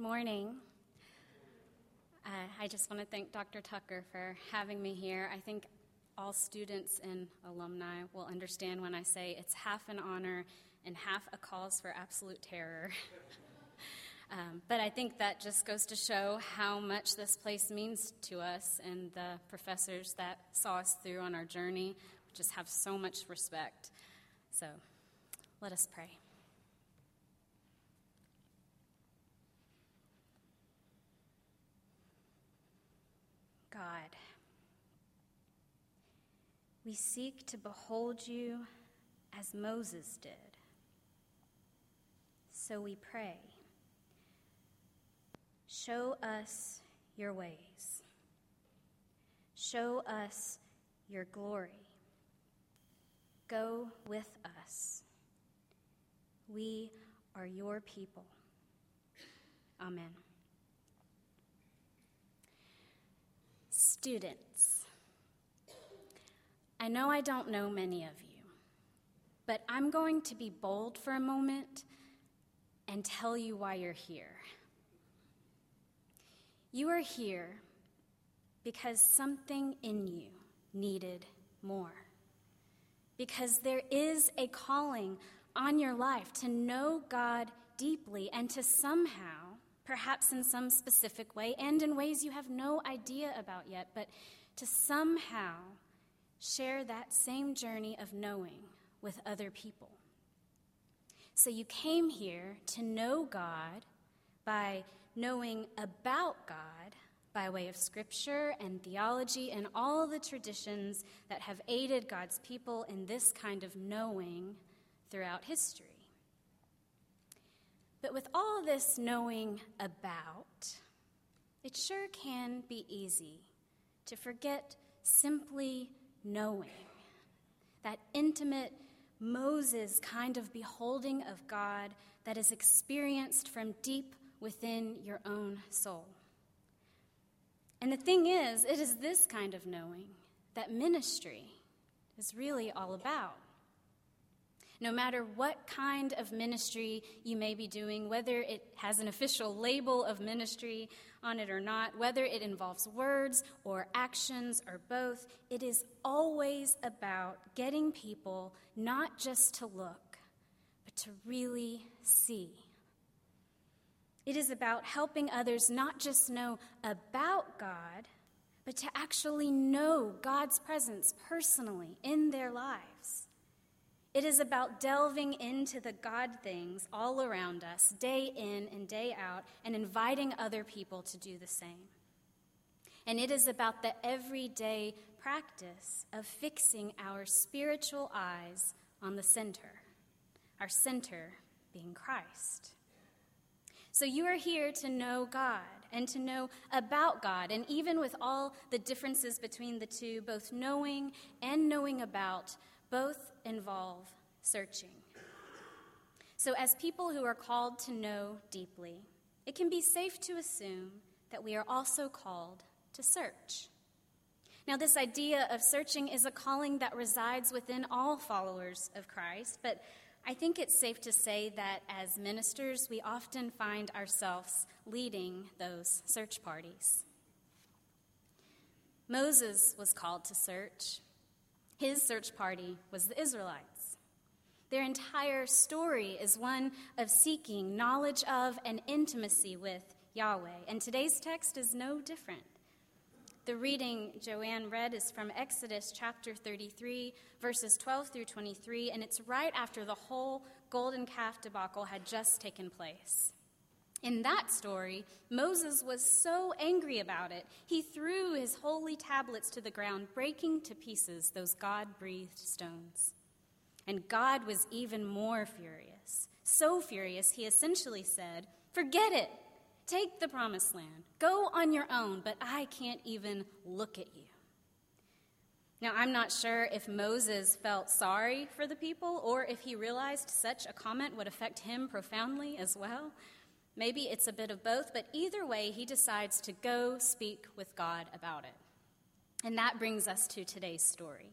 morning. Uh, I just want to thank Dr. Tucker for having me here. I think all students and alumni will understand when I say it's half an honor and half a cause for absolute terror. um, but I think that just goes to show how much this place means to us and the professors that saw us through on our journey. We just have so much respect. So let us pray. God. We seek to behold you as Moses did. So we pray. Show us your ways. Show us your glory. Go with us. We are your people. Amen. Students, I know I don't know many of you, but I'm going to be bold for a moment and tell you why you're here. You are here because something in you needed more. Because there is a calling on your life to know God deeply and to somehow perhaps in some specific way and in ways you have no idea about yet, but to somehow share that same journey of knowing with other people. So you came here to know God by knowing about God by way of scripture and theology and all the traditions that have aided God's people in this kind of knowing throughout history. But with all this knowing about, it sure can be easy to forget simply knowing that intimate Moses kind of beholding of God that is experienced from deep within your own soul. And the thing is, it is this kind of knowing that ministry is really all about no matter what kind of ministry you may be doing, whether it has an official label of ministry on it or not, whether it involves words or actions or both, it is always about getting people not just to look, but to really see. It is about helping others not just know about God, but to actually know God's presence personally in their lives. It is about delving into the God things all around us, day in and day out, and inviting other people to do the same. And it is about the everyday practice of fixing our spiritual eyes on the center, our center being Christ. So you are here to know God and to know about God. And even with all the differences between the two, both knowing and knowing about, both involve searching. So, as people who are called to know deeply, it can be safe to assume that we are also called to search. Now, this idea of searching is a calling that resides within all followers of Christ, but I think it's safe to say that as ministers, we often find ourselves leading those search parties. Moses was called to search, his search party was the Israelites. Their entire story is one of seeking knowledge of and intimacy with Yahweh, and today's text is no different. The reading Joanne read is from Exodus chapter 33, verses 12 through 23, and it's right after the whole golden calf debacle had just taken place. In that story, Moses was so angry about it, he threw his holy tablets to the ground, breaking to pieces those God breathed stones. And God was even more furious. So furious, he essentially said, Forget it. Take the promised land. Go on your own, but I can't even look at you. Now, I'm not sure if Moses felt sorry for the people or if he realized such a comment would affect him profoundly as well. Maybe it's a bit of both, but either way, he decides to go speak with God about it. And that brings us to today's story.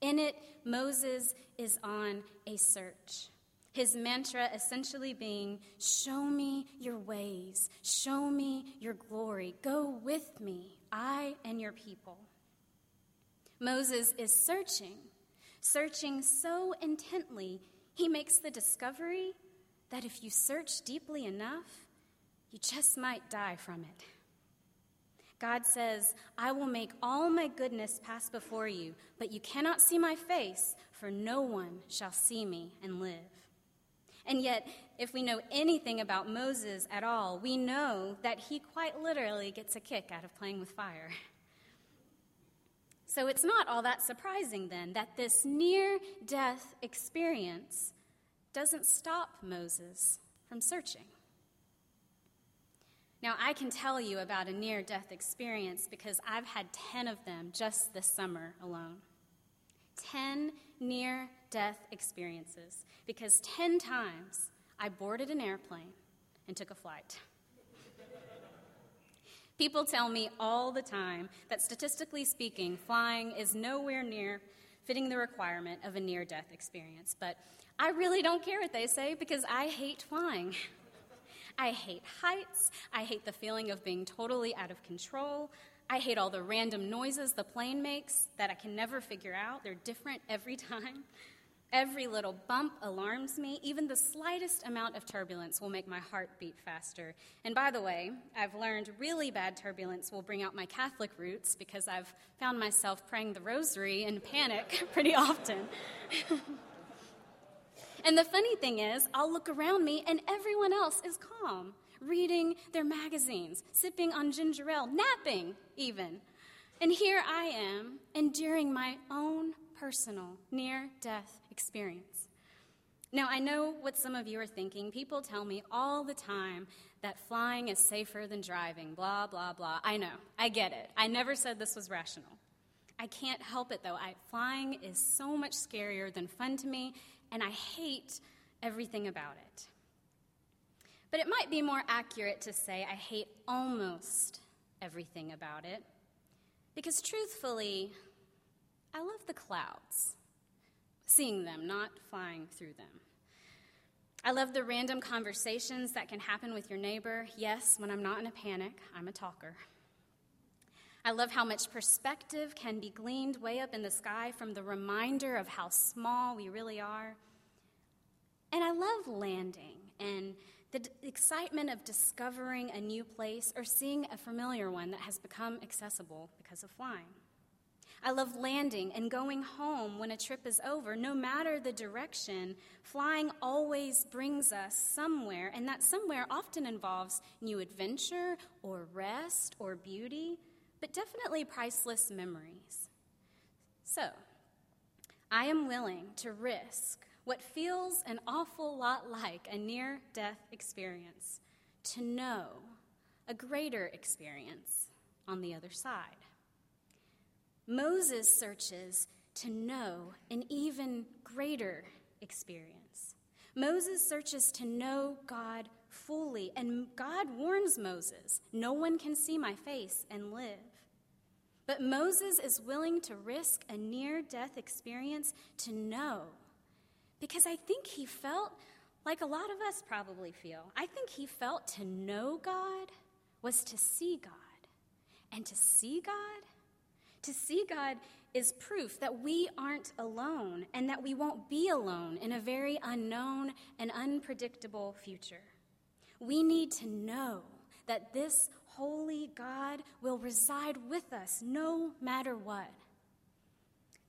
In it, Moses is on a search. His mantra essentially being, Show me your ways, show me your glory, go with me, I and your people. Moses is searching, searching so intently, he makes the discovery that if you search deeply enough, you just might die from it. God says, I will make all my goodness pass before you, but you cannot see my face, for no one shall see me and live. And yet, if we know anything about Moses at all, we know that he quite literally gets a kick out of playing with fire. So it's not all that surprising then that this near death experience doesn't stop Moses from searching. Now, I can tell you about a near death experience because I've had 10 of them just this summer alone. 10 near death experiences because 10 times I boarded an airplane and took a flight. People tell me all the time that statistically speaking, flying is nowhere near fitting the requirement of a near death experience. But I really don't care what they say because I hate flying. I hate heights. I hate the feeling of being totally out of control. I hate all the random noises the plane makes that I can never figure out. They're different every time. Every little bump alarms me. Even the slightest amount of turbulence will make my heart beat faster. And by the way, I've learned really bad turbulence will bring out my Catholic roots because I've found myself praying the rosary in panic pretty often. And the funny thing is, I'll look around me and everyone else is calm, reading their magazines, sipping on ginger ale, napping even. And here I am, enduring my own personal near death experience. Now, I know what some of you are thinking. People tell me all the time that flying is safer than driving, blah, blah, blah. I know. I get it. I never said this was rational. I can't help it though. I, flying is so much scarier than fun to me, and I hate everything about it. But it might be more accurate to say I hate almost everything about it, because truthfully, I love the clouds, seeing them, not flying through them. I love the random conversations that can happen with your neighbor. Yes, when I'm not in a panic, I'm a talker. I love how much perspective can be gleaned way up in the sky from the reminder of how small we really are. And I love landing and the d- excitement of discovering a new place or seeing a familiar one that has become accessible because of flying. I love landing and going home when a trip is over. No matter the direction, flying always brings us somewhere, and that somewhere often involves new adventure or rest or beauty but definitely priceless memories. So, I am willing to risk what feels an awful lot like a near death experience to know a greater experience on the other side. Moses searches to know an even greater experience. Moses searches to know God fully, and God warns Moses no one can see my face and live. But Moses is willing to risk a near death experience to know. Because I think he felt like a lot of us probably feel. I think he felt to know God was to see God. And to see God, to see God is proof that we aren't alone and that we won't be alone in a very unknown and unpredictable future. We need to know that this holy God will reside with us no matter what.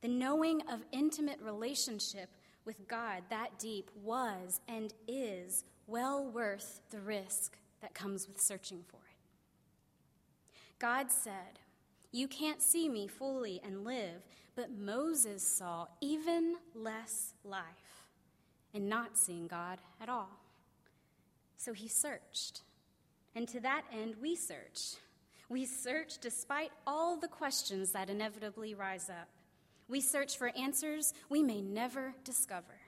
The knowing of intimate relationship with God that deep was and is well worth the risk that comes with searching for it. God said, You can't see me fully and live, but Moses saw even less life in not seeing God at all. So he searched. And to that end, we search. We search despite all the questions that inevitably rise up. We search for answers we may never discover.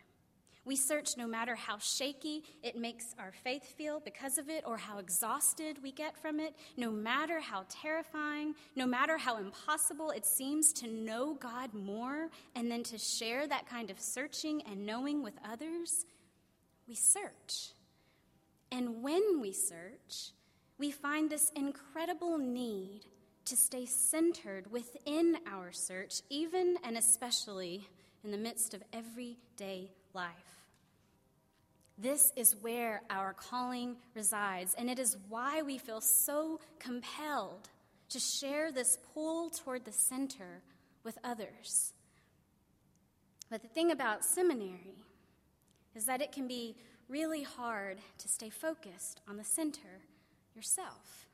We search no matter how shaky it makes our faith feel because of it, or how exhausted we get from it, no matter how terrifying, no matter how impossible it seems to know God more and then to share that kind of searching and knowing with others. we search. And when we search, we find this incredible need to stay centered within our search, even and especially in the midst of everyday life. This is where our calling resides, and it is why we feel so compelled to share this pull toward the center with others. But the thing about seminary is that it can be really hard to stay focused on the center yourself.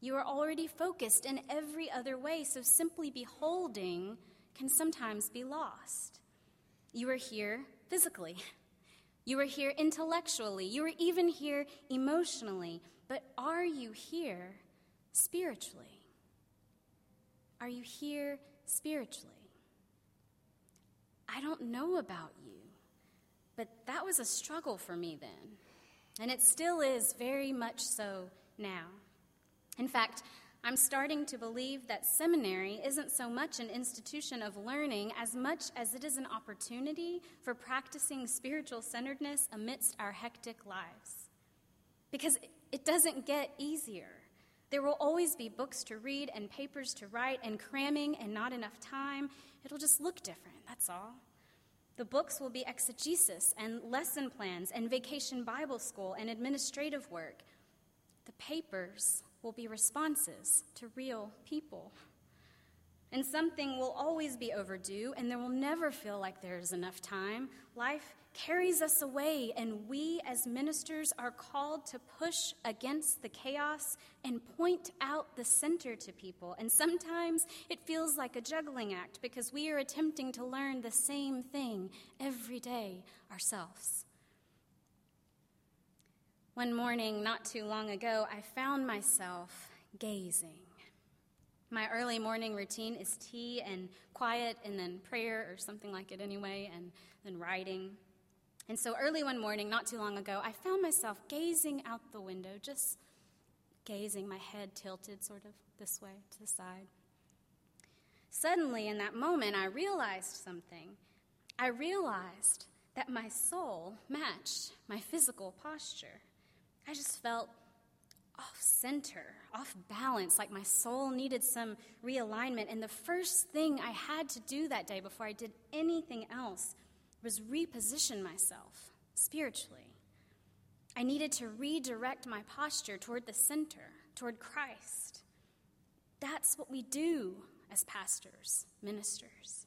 You are already focused in every other way, so simply beholding can sometimes be lost. You are here physically, you are here intellectually, you are even here emotionally, but are you here spiritually? Are you here spiritually? I don't know about you, but that was a struggle for me then. And it still is very much so now. In fact, I'm starting to believe that seminary isn't so much an institution of learning as much as it is an opportunity for practicing spiritual centeredness amidst our hectic lives. Because it doesn't get easier. There will always be books to read and papers to write and cramming and not enough time. It'll just look different, that's all. The books will be exegesis and lesson plans and vacation Bible school and administrative work. The papers will be responses to real people. And something will always be overdue, and there will never feel like there is enough time. Life carries us away, and we as ministers are called to push against the chaos and point out the center to people. And sometimes it feels like a juggling act because we are attempting to learn the same thing every day ourselves. One morning, not too long ago, I found myself gazing. My early morning routine is tea and quiet, and then prayer or something like it anyway, and then writing. And so early one morning, not too long ago, I found myself gazing out the window, just gazing, my head tilted sort of this way to the side. Suddenly, in that moment, I realized something. I realized that my soul matched my physical posture. I just felt off center, off balance, like my soul needed some realignment. And the first thing I had to do that day before I did anything else was reposition myself spiritually. I needed to redirect my posture toward the center, toward Christ. That's what we do as pastors, ministers.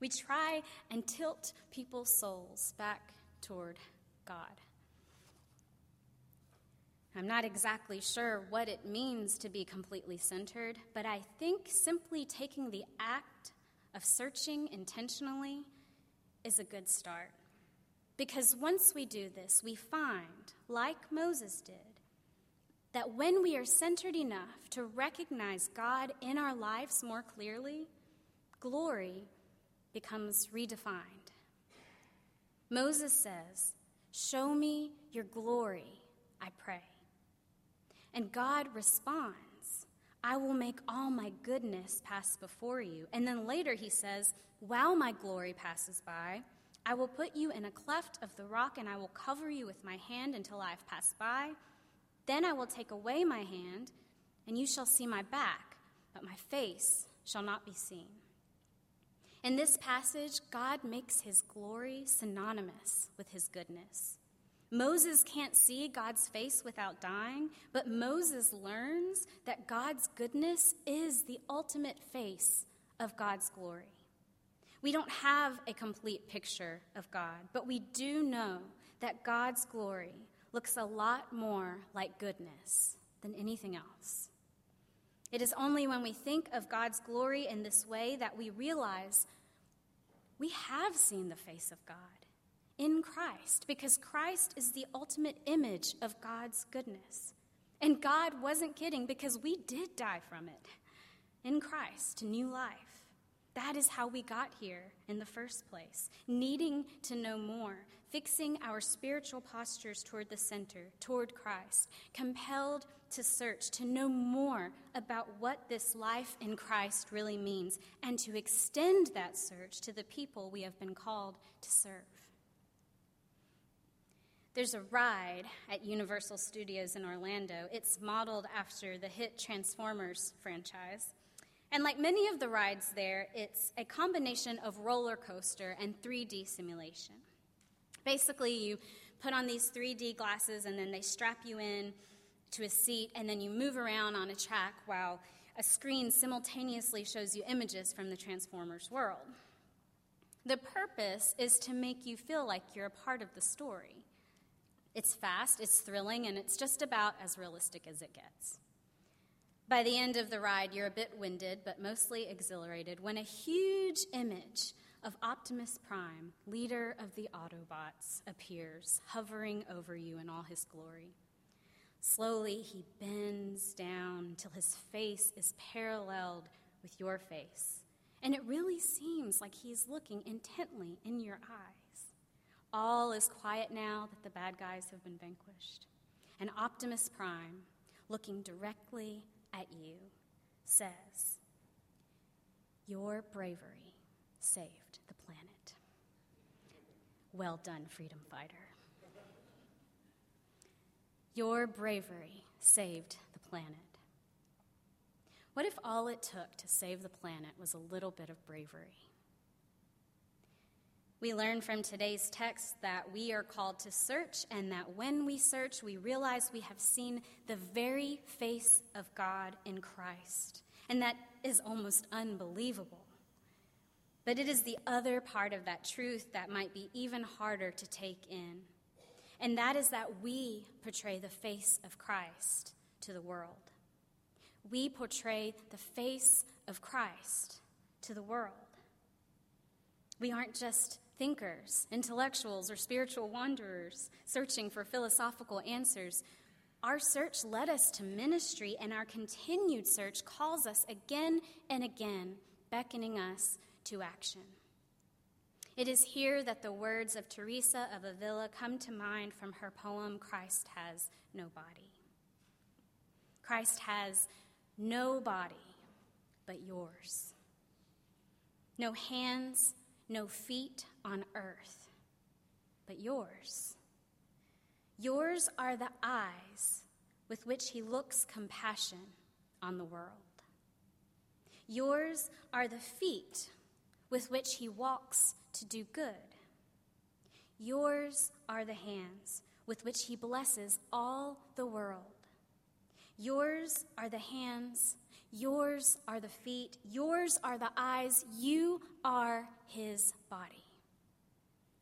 We try and tilt people's souls back toward God. I'm not exactly sure what it means to be completely centered, but I think simply taking the act of searching intentionally is a good start. Because once we do this, we find, like Moses did, that when we are centered enough to recognize God in our lives more clearly, glory becomes redefined. Moses says, Show me your glory, I pray. And God responds, I will make all my goodness pass before you. And then later he says, While my glory passes by, I will put you in a cleft of the rock, and I will cover you with my hand until I have passed by. Then I will take away my hand, and you shall see my back, but my face shall not be seen. In this passage, God makes his glory synonymous with his goodness. Moses can't see God's face without dying, but Moses learns that God's goodness is the ultimate face of God's glory. We don't have a complete picture of God, but we do know that God's glory looks a lot more like goodness than anything else. It is only when we think of God's glory in this way that we realize we have seen the face of God in Christ because Christ is the ultimate image of God's goodness. And God wasn't kidding because we did die from it in Christ new life. That is how we got here in the first place, needing to know more, fixing our spiritual postures toward the center, toward Christ, compelled to search, to know more about what this life in Christ really means, and to extend that search to the people we have been called to serve. There's a ride at Universal Studios in Orlando. It's modeled after the hit Transformers franchise. And like many of the rides there, it's a combination of roller coaster and 3D simulation. Basically, you put on these 3D glasses and then they strap you in to a seat and then you move around on a track while a screen simultaneously shows you images from the Transformers world. The purpose is to make you feel like you're a part of the story. It's fast, it's thrilling, and it's just about as realistic as it gets. By the end of the ride, you're a bit winded, but mostly exhilarated when a huge image of Optimus Prime, leader of the Autobots, appears, hovering over you in all his glory. Slowly, he bends down till his face is paralleled with your face, and it really seems like he's looking intently in your eyes. All is quiet now that the bad guys have been vanquished. And Optimus Prime, looking directly at you, says, Your bravery saved the planet. Well done, freedom fighter. Your bravery saved the planet. What if all it took to save the planet was a little bit of bravery? We learn from today's text that we are called to search, and that when we search, we realize we have seen the very face of God in Christ. And that is almost unbelievable. But it is the other part of that truth that might be even harder to take in. And that is that we portray the face of Christ to the world. We portray the face of Christ to the world. We aren't just thinkers, intellectuals, or spiritual wanderers searching for philosophical answers. Our search led us to ministry, and our continued search calls us again and again, beckoning us to action. It is here that the words of Teresa of Avila come to mind from her poem, Christ Has No Body. Christ has no body but yours. No hands, no feet on earth, but yours. Yours are the eyes with which he looks compassion on the world. Yours are the feet with which he walks to do good. Yours are the hands with which he blesses all the world. Yours are the hands Yours are the feet, yours are the eyes, you are his body.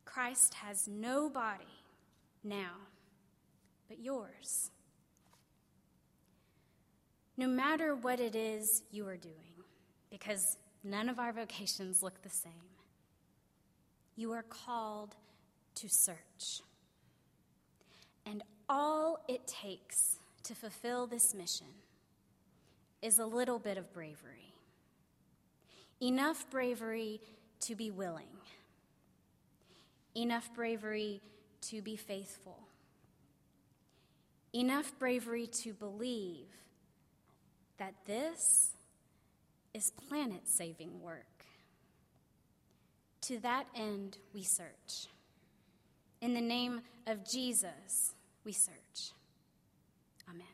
Christ has no body now but yours. No matter what it is you are doing, because none of our vocations look the same, you are called to search. And all it takes to fulfill this mission is a little bit of bravery. Enough bravery to be willing, enough bravery to be faithful, enough bravery to believe that this is planet saving work. To that end, we search. In the name of Jesus, we search. Amen.